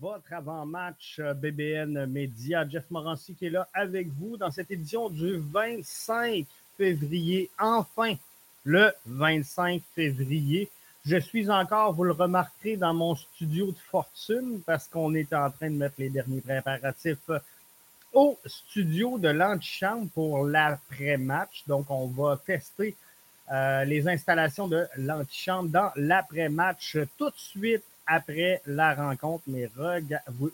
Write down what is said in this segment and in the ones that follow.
votre avant-match euh, BBN Média. Jeff Morancy qui est là avec vous dans cette édition du 25 février. Enfin, le 25 février. Je suis encore, vous le remarquerez, dans mon studio de fortune parce qu'on est en train de mettre les derniers préparatifs au studio de l'antichambre pour l'après-match. Donc, on va tester euh, les installations de l'antichambre dans l'après-match tout de suite après la rencontre. Mais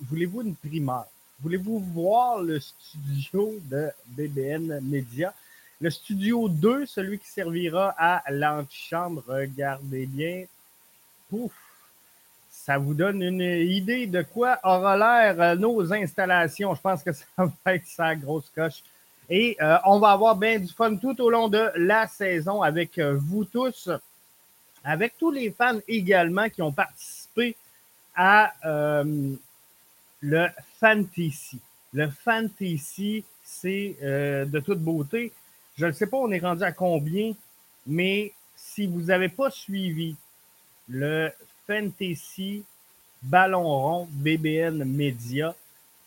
voulez-vous une primeur? Voulez-vous voir le studio de BBN Media? Le studio 2, celui qui servira à l'antichambre, regardez bien. Pouf! Ça vous donne une idée de quoi aura l'air euh, nos installations. Je pense que ça va être sa grosse coche. Et euh, on va avoir bien du fun tout au long de la saison avec euh, vous tous, avec tous les fans également qui ont participé à euh, le fantasy. Le fantasy, c'est euh, de toute beauté. Je ne sais pas, on est rendu à combien, mais si vous n'avez pas suivi le fantasy ballon rond BBN Media,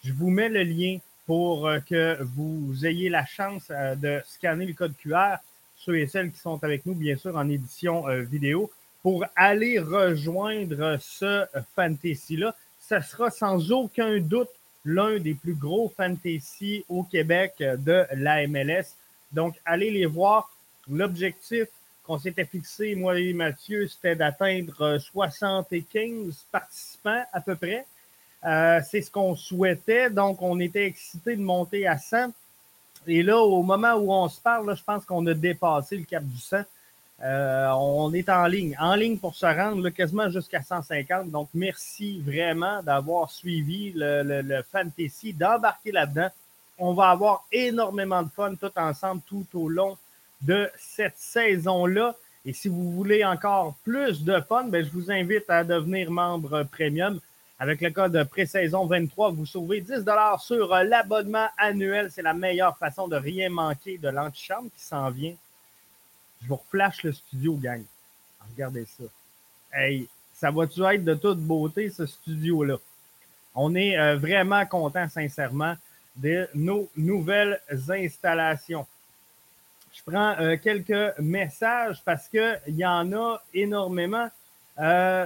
je vous mets le lien pour euh, que vous ayez la chance de scanner le code QR, ceux et celles qui sont avec nous, bien sûr, en édition vidéo pour aller rejoindre ce fantasy-là. Ce sera sans aucun doute l'un des plus gros fantasy au Québec de la MLS. Donc, allez les voir. L'objectif qu'on s'était fixé, moi et Mathieu, c'était d'atteindre 75 participants à peu près. Euh, c'est ce qu'on souhaitait. Donc, on était excités de monter à 100. Et là, au moment où on se parle, je pense qu'on a dépassé le cap du 100. Euh, on est en ligne, en ligne pour se rendre quasiment jusqu'à 150. Donc, merci vraiment d'avoir suivi le, fantasy, d'embarquer là-dedans. On va avoir énormément de fun tout ensemble tout au long de cette saison-là. Et si vous voulez encore plus de fun, ben, je vous invite à devenir membre premium. Avec le code pré-saison 23, vous sauvez 10 sur l'abonnement annuel. C'est la meilleure façon de rien manquer de l'antichambre qui s'en vient je vous reflash le studio, gang. Regardez ça. Hey, ça va-tu être de toute beauté, ce studio-là? On est euh, vraiment content, sincèrement, de nos nouvelles installations. Je prends euh, quelques messages parce qu'il y en a énormément. Euh,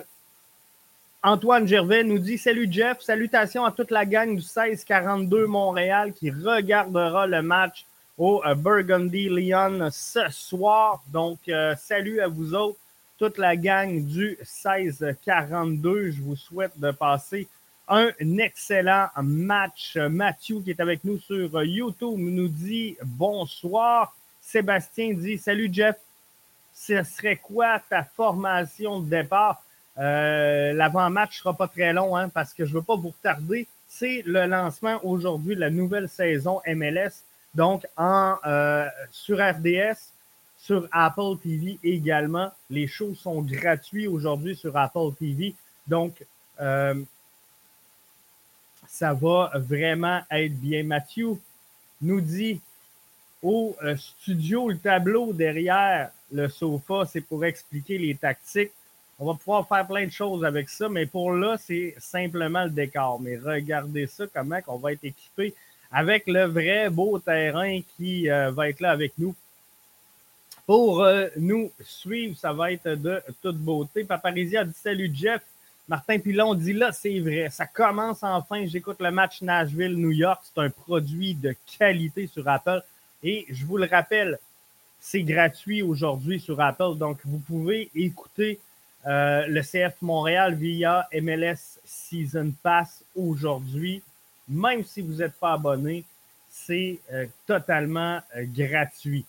Antoine Gervais nous dit Salut Jeff, salutations à toute la gang du 1642 Montréal qui regardera le match au euh, Burgundy Lyon ce soir. Donc, euh, salut à vous autres, toute la gang du 1642. Je vous souhaite de passer un excellent match. Mathieu qui est avec nous sur YouTube nous dit bonsoir. Sébastien dit Salut Jeff, ce serait quoi ta formation de départ? Euh, l'avant-match ne sera pas très long hein, parce que je ne veux pas vous retarder. C'est le lancement aujourd'hui de la nouvelle saison MLS. Donc, euh, sur RDS, sur Apple TV également, les shows sont gratuits aujourd'hui sur Apple TV. Donc, euh, ça va vraiment être bien. Mathieu nous dit au euh, studio, le tableau derrière le sofa, c'est pour expliquer les tactiques. On va pouvoir faire plein de choses avec ça, mais pour là, c'est simplement le décor. Mais regardez ça, comment on va être équipé avec le vrai beau terrain qui euh, va être là avec nous. Pour euh, nous suivre, ça va être de toute beauté. Paparizzi a dit salut Jeff. Martin Pilon dit là, c'est vrai, ça commence enfin. J'écoute le match Nashville-New York. C'est un produit de qualité sur Apple. Et je vous le rappelle, c'est gratuit aujourd'hui sur Apple. Donc, vous pouvez écouter euh, le CF Montréal via MLS Season Pass aujourd'hui même si vous n'êtes pas abonné, c'est euh, totalement euh, gratuit.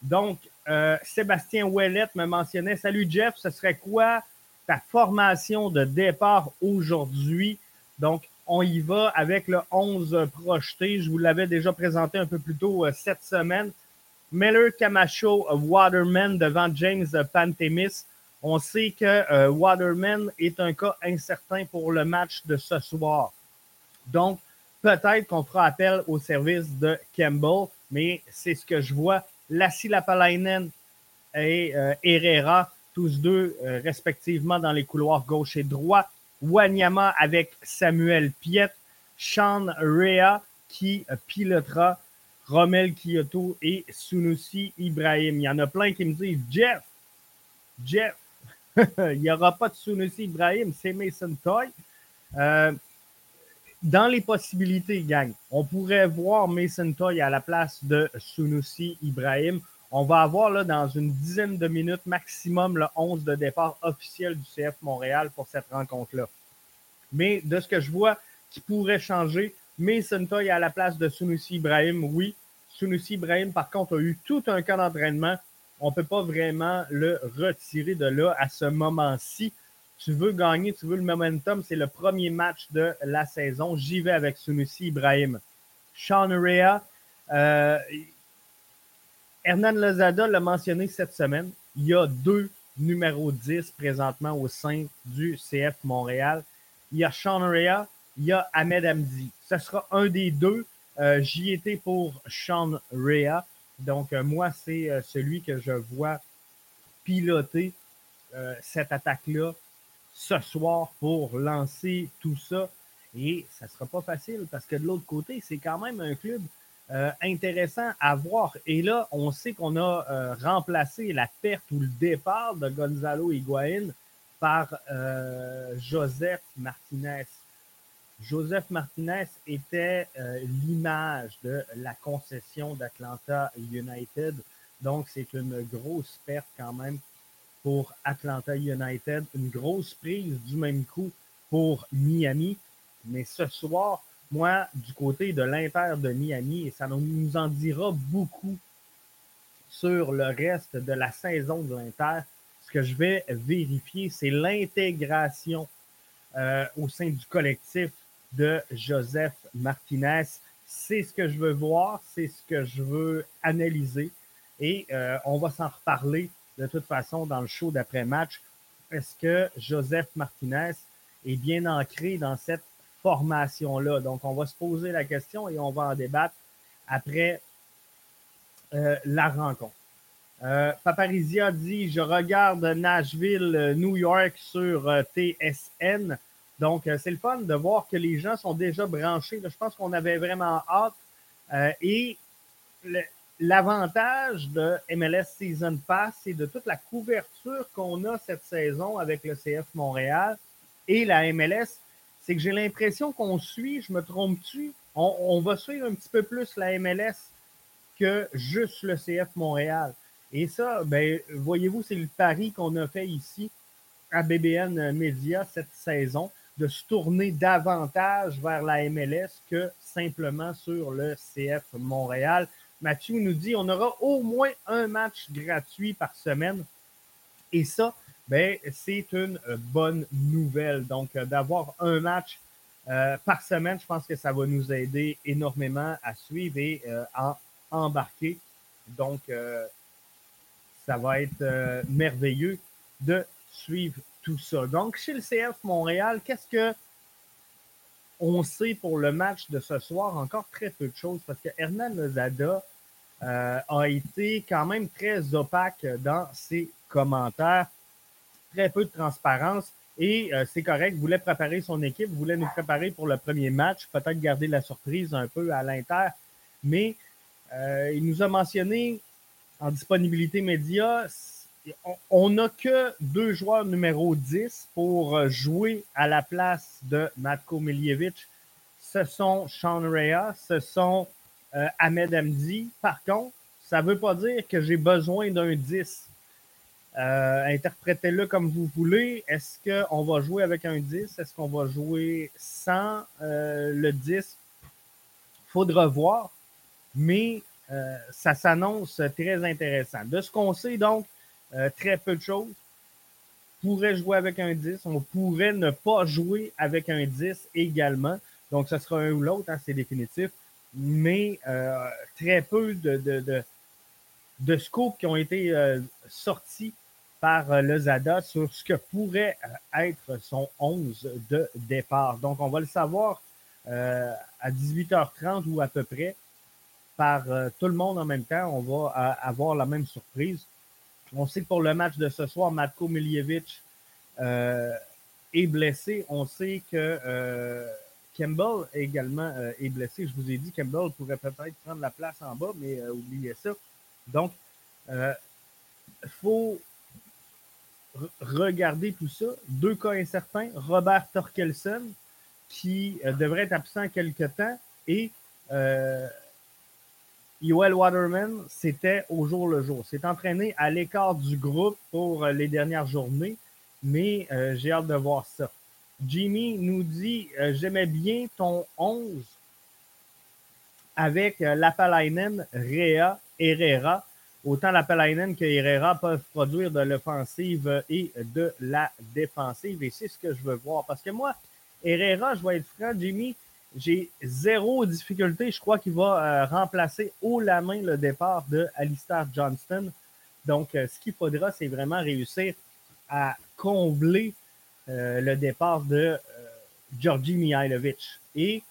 Donc, euh, Sébastien Ouellet me mentionnait Salut Jeff, ce serait quoi ta formation de départ aujourd'hui? Donc, on y va avec le 11 projeté. Je vous l'avais déjà présenté un peu plus tôt cette semaine. Miller Camacho Waterman devant James Pantemis. On sait que Waterman est un cas incertain pour le match de ce soir. Donc, Peut-être qu'on fera appel au service de Campbell, mais c'est ce que je vois. Lassie Lapalainen et euh, Herrera, tous deux euh, respectivement dans les couloirs gauche et droit. Wanyama avec Samuel Piet, Sean Rea qui pilotera Romel Kyoto et Sunusi Ibrahim. Il y en a plein qui me disent Jeff, Jeff, il n'y aura pas de Sunusi Ibrahim, c'est Mason Toy. Euh, dans les possibilités, gang, on pourrait voir Mason Toy à la place de Sunusi Ibrahim. On va avoir là, dans une dizaine de minutes maximum le 11 de départ officiel du CF Montréal pour cette rencontre-là. Mais de ce que je vois qui pourrait changer, Mason Toy à la place de Sunusi Ibrahim, oui. Sunusi Ibrahim, par contre, a eu tout un cas d'entraînement. On ne peut pas vraiment le retirer de là à ce moment-ci. Tu veux gagner, tu veux le momentum, c'est le premier match de la saison. J'y vais avec Sunusi Ibrahim. Sean Rea, euh, Hernan Lozada l'a mentionné cette semaine. Il y a deux numéros 10 présentement au sein du CF Montréal. Il y a Sean Rea, il y a Ahmed Hamdi. Ce sera un des deux. Euh, j'y étais pour Sean Rea. Donc, euh, moi, c'est celui que je vois piloter cette attaque-là ce soir pour lancer tout ça. Et ça ne sera pas facile parce que de l'autre côté, c'est quand même un club intéressant à voir. Et là, on sait qu'on a remplacé la perte ou le départ de Gonzalo Higuain par Joseph Martinez. Joseph Martinez était euh, l'image de la concession d'Atlanta United. Donc, c'est une grosse perte quand même pour Atlanta United, une grosse prise du même coup pour Miami. Mais ce soir, moi, du côté de l'Inter de Miami, et ça nous en dira beaucoup sur le reste de la saison de l'Inter, ce que je vais vérifier, c'est l'intégration euh, au sein du collectif de Joseph Martinez. C'est ce que je veux voir, c'est ce que je veux analyser et euh, on va s'en reparler de toute façon dans le show d'après-match. Est-ce que Joseph Martinez est bien ancré dans cette formation-là? Donc, on va se poser la question et on va en débattre après euh, la rencontre. Euh, Paparizia dit Je regarde Nashville, New York sur TSN. Donc, euh, c'est le fun de voir que les gens sont déjà branchés. je pense qu'on avait vraiment hâte. Euh, et l'avantage de MLS Season Pass et de toute la couverture qu'on a cette saison avec le CF Montréal et la MLS, c'est que j'ai l'impression qu'on suit, je me trompe-tu, on, on, va suivre un petit peu plus la MLS que juste le CF Montréal. Et ça, ben, voyez-vous, c'est le pari qu'on a fait ici à BBN Media cette saison de se tourner davantage vers la MLS que simplement sur le CF Montréal. Mathieu nous dit on aura au moins un match gratuit par semaine. Et ça, ben, c'est une bonne nouvelle. Donc, d'avoir un match euh, par semaine, je pense que ça va nous aider énormément à suivre et euh, à embarquer. Donc, euh, ça va être merveilleux de suivre tout ça. Donc, chez le CF Montréal, qu'est-ce que on sait pour le match de ce soir? Encore très peu de choses parce que Hernan Lozada euh, a été quand même très opaque dans ses commentaires. Très peu de transparence. Et euh, c'est correct, voulait préparer son équipe, voulait nous préparer pour le premier match, peut-être garder la surprise un peu à l'Inter. Mais euh, il nous a mentionné en disponibilité média, on n'a que deux joueurs numéro 10 pour jouer à la place de Matko Miljevic. Ce sont Sean Rea, ce sont euh, Ahmed Hamdi. Par contre, ça ne veut pas dire que j'ai besoin d'un 10. Euh, interprétez-le comme vous voulez. Est-ce qu'on va jouer avec un 10? Est-ce qu'on va jouer sans le 10? Faudra voir, mais ça s'annonce très intéressant. De ce qu'on sait, donc, euh, très peu de choses. Pourrait jouer avec un 10. On pourrait ne pas jouer avec un 10 également. Donc, ce sera un ou l'autre, hein, c'est définitif. Mais euh, très peu de, de, de, scopes qui ont été euh, sortis par le ZADA sur ce que pourrait être son 11 de départ. Donc, on va le savoir à 18h30 ou à peu près par tout le monde en même temps. On va avoir la même surprise. On sait que pour le match de ce soir, Matko Miljevic euh, est blessé. On sait que Campbell également est blessé. Je vous ai dit, Campbell pourrait peut-être prendre la place en bas, mais oubliez ça. Donc, il faut regarder tout ça. Deux cas incertains. Robert Torkelson, qui devrait être absent quelque temps, et Yoel Waterman, c'était au jour le jour. C'est entraîné à l'écart du groupe pour euh, les dernières journées, mais euh, j'ai hâte de voir ça. Jimmy nous dit euh, J'aimais bien ton 11 avec Lapalainen, Rea, Herrera. Autant Lapalainen que Herrera peuvent produire de l'offensive et de la défensive. Et c'est ce que je veux voir. Parce que moi, Herrera, je vais être franc, Jimmy, j'ai zéro difficulté. Je crois qu'il va euh, remplacer haut la main le départ de Alistair Johnston. Donc, euh, ce qu'il faudra, c'est vraiment réussir à combler euh, le départ de Georgi Mihailovic. Et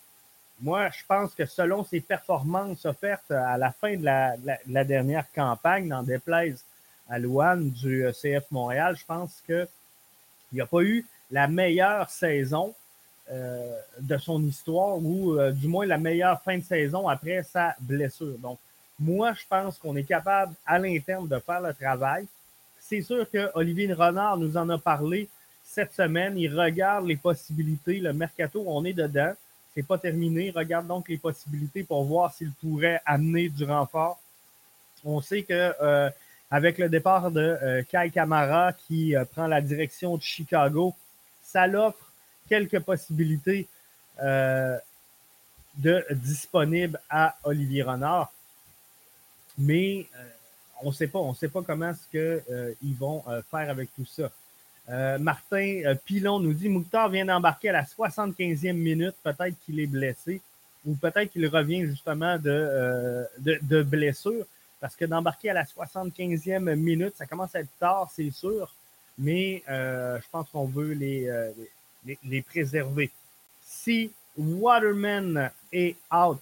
moi, je pense que selon ses performances offertes à la fin de la, dernière campagne, dans déplaise à Louane du CF Montréal, je pense qu'il n'y a pas eu la meilleure saison euh, de son histoire ou euh, du moins la meilleure fin de saison après sa blessure. Donc, moi, je pense qu'on est capable à l'interne de faire le travail. C'est sûr que Olivier Renard nous en a parlé cette semaine. Il regarde les possibilités. Le mercato, on est dedans. C'est pas terminé. Il regarde donc les possibilités pour voir s'il pourrait amener du renfort. On sait que euh, avec le départ de Kai Kamara qui prend la direction de Chicago, ça l'offre quelques possibilités euh, de disponibles à Olivier Renard. Mais euh, on ne sait pas. On sait pas comment est-ce qu'ils euh, vont faire avec tout ça. Martin Pilon nous dit Mouktar vient d'embarquer à la 75e minute. Peut-être qu'il est blessé ou peut-être qu'il revient justement de, de, blessure. Parce que d'embarquer à la 75e minute, ça commence à être tard, c'est sûr. Mais je pense qu'on veut les, les, préserver. Si Waterman est out,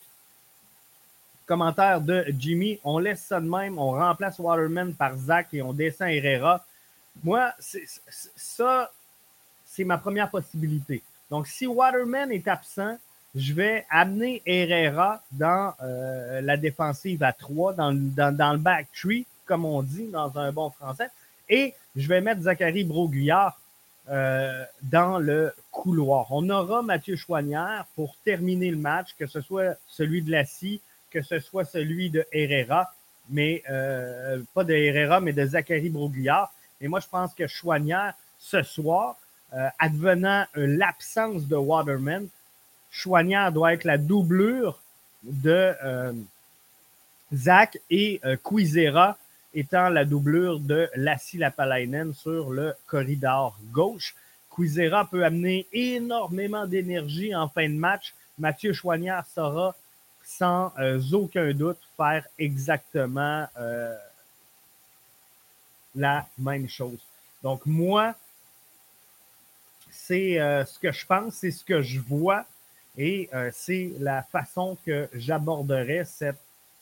commentaire de Jimmy, on laisse ça de même, on remplace Waterman par Zach et on descend Herrera. Moi, ça, c'est ma première possibilité. Donc, si Waterman est absent, je vais amener Herrera dans euh, la défensive à 3, dans, dans, le back tree, comme on dit dans un bon français, et je vais mettre Zachary Broguillard euh, dans le couloir. On aura Mathieu Chouanière pour terminer le match, que ce soit celui de Lassie, que ce soit celui de Herrera, mais euh, pas de Herrera, mais de Zachary Broguillard. Et moi, je pense que Chouanière, ce soir, euh, advenant l'absence de Waterman, Chouanière doit être la doublure de Zach et Quizera étant la doublure de Lassie Lapalainen sur le corridor gauche. Quizera peut amener énormément d'énergie en fin de match. Mathieu Choignard saura sans euh, aucun doute faire exactement euh, la même chose. Donc moi, c'est euh, ce que je pense, c'est ce que je vois et c'est la façon que j'aborderai cette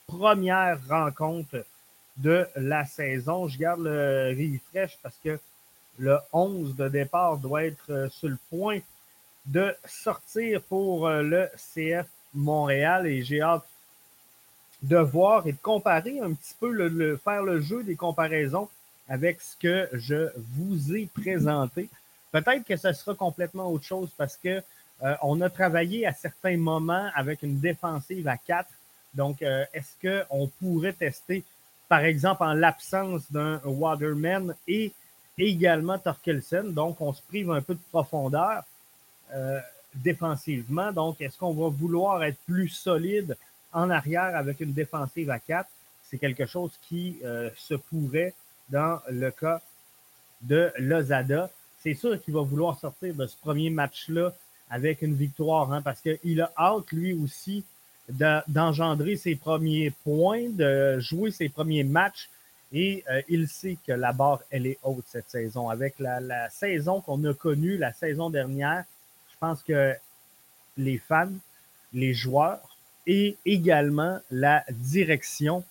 première rencontre de la saison. Je garde le refresh parce que le 11 de départ doit être euh, sur le point de sortir pour euh, le CF Montréal et j'ai hâte de voir et de comparer un petit peu, faire le jeu des comparaisons avec ce que je vous ai présenté. Peut-être que ce sera complètement autre chose parce que euh, on a travaillé à certains moments avec une défensive à 4. Donc, est-ce qu'on pourrait tester par exemple, en l'absence d'un Waterman et également Torkelsen? Donc, on se prive un peu de profondeur euh, défensivement. Donc, est-ce qu'on va vouloir être plus solide en arrière avec une défensive à 4? C'est quelque chose qui euh, se pourrait dans le cas de Lozada. C'est sûr qu'il va vouloir sortir de ce premier match-là avec une victoire, hein, parce qu'il a hâte, lui aussi, d'engendrer ses premiers points, de jouer ses premiers matchs. Et euh, il sait que la barre, elle est haute cette saison. Avec la, saison qu'on a connue la saison dernière, je pense que les fans, les joueurs et également la direction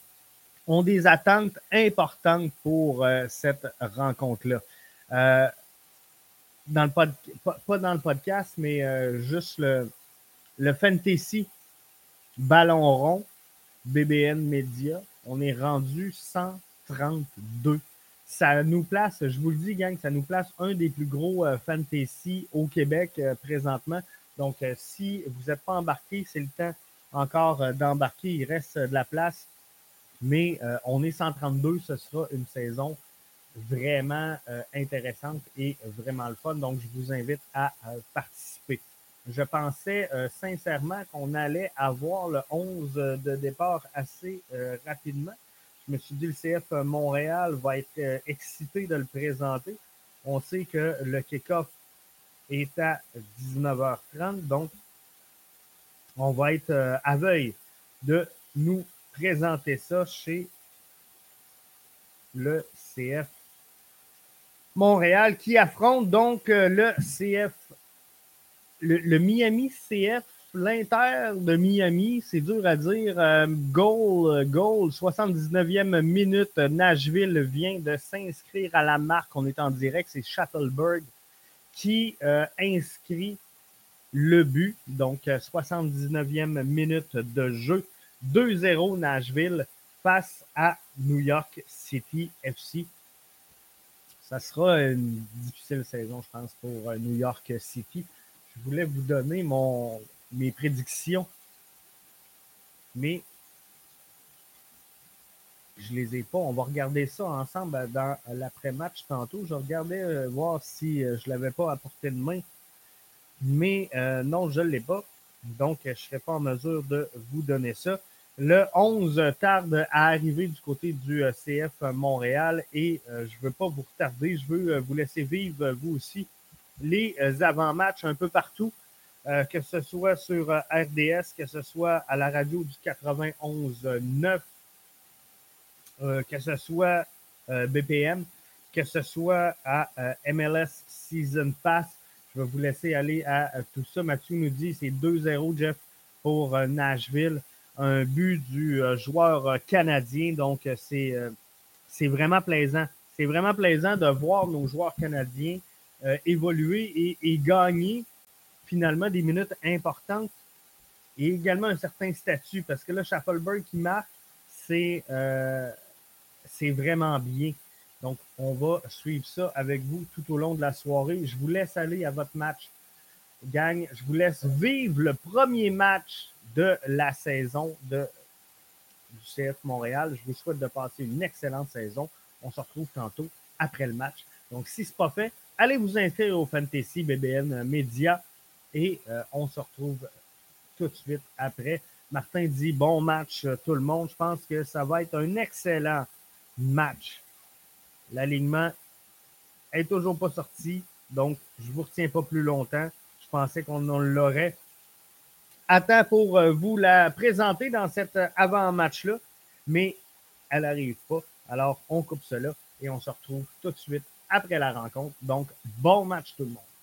ont des attentes importantes pour euh, cette rencontre-là. Euh, dans le pas, dans le podcast, mais euh, juste le, le Fantasy Ballon rond, BBN Media. On est rendu 132. Ça nous place, je vous le dis, gang, ça nous place un des plus gros fantasy au Québec présentement. Donc, si vous n'êtes pas embarqué, c'est le temps encore d'embarquer. Il reste de la place. Mais on est 132. Ce sera une saison vraiment euh, intéressante et vraiment le fun. Donc, je vous invite à euh, participer. Je pensais euh, sincèrement qu'on allait avoir le 11 de départ assez rapidement. Je me suis dit, le CF Montréal va être excité de le présenter. On sait que le kick-off est à 19h30, donc on va être à veille de nous présenter ça chez le CF Montréal qui affronte donc euh, le CF, le, Miami CF, l'Inter de Miami, c'est dur à dire. Euh, goal, goal, 79e minute, Nashville vient de s'inscrire à la marque. On est en direct, c'est Shuttleberg qui euh, inscrit le but. Donc, 79e minute de jeu. 2-0 Nashville face à New York City FC ça sera une difficile saison, je pense, pour euh, New York City. Je voulais vous donner mes prédictions, mais je ne les ai pas. On va regarder ça ensemble dans l'après-match tantôt. Je regardais euh, voir si euh, je ne l'avais pas à portée de main, mais non, je ne l'ai pas. Donc, je ne serai pas en mesure de vous donner ça. Le 11 tarde à arriver du côté du euh, CF Montréal et euh, je ne veux pas vous retarder, je veux euh, vous laisser vivre vous aussi les avant-matchs un peu partout, que ce soit sur RDS, que ce soit à la radio du 91.9, que ce soit BPM, que ce soit à MLS Season Pass. Je vais vous laisser aller à tout ça. Mathieu nous dit c'est 2-0, Jeff, pour Nashville un but du euh, joueur euh, canadien. Donc, euh, c'est, c'est vraiment plaisant. C'est vraiment plaisant de voir nos joueurs canadiens évoluer et, gagner finalement des minutes importantes et également un certain statut. Parce que là, Shuffleberg qui marque, c'est, c'est vraiment bien. Donc, on va suivre ça avec vous tout au long de la soirée. Je vous laisse aller à votre match. Gang, je vous laisse vivre le premier match de la saison de, du CF Montréal. Je vous souhaite de passer une excellente saison. On se retrouve tantôt après le match. Donc, si ce n'est pas fait, allez vous inscrire au Fantasy BBN Media et euh, on se retrouve tout de suite après. Martin dit bon match euh, tout le monde. Je pense que ça va être un excellent match. L'alignement est toujours pas sorti, donc je ne vous retiens pas plus longtemps. Je pensais qu'on l'aurait attend pour euh, vous la présenter dans cet euh, avant-match-là, mais elle n'arrive pas. Alors, on coupe cela et on se retrouve tout de suite après la rencontre. Donc, bon match tout le monde.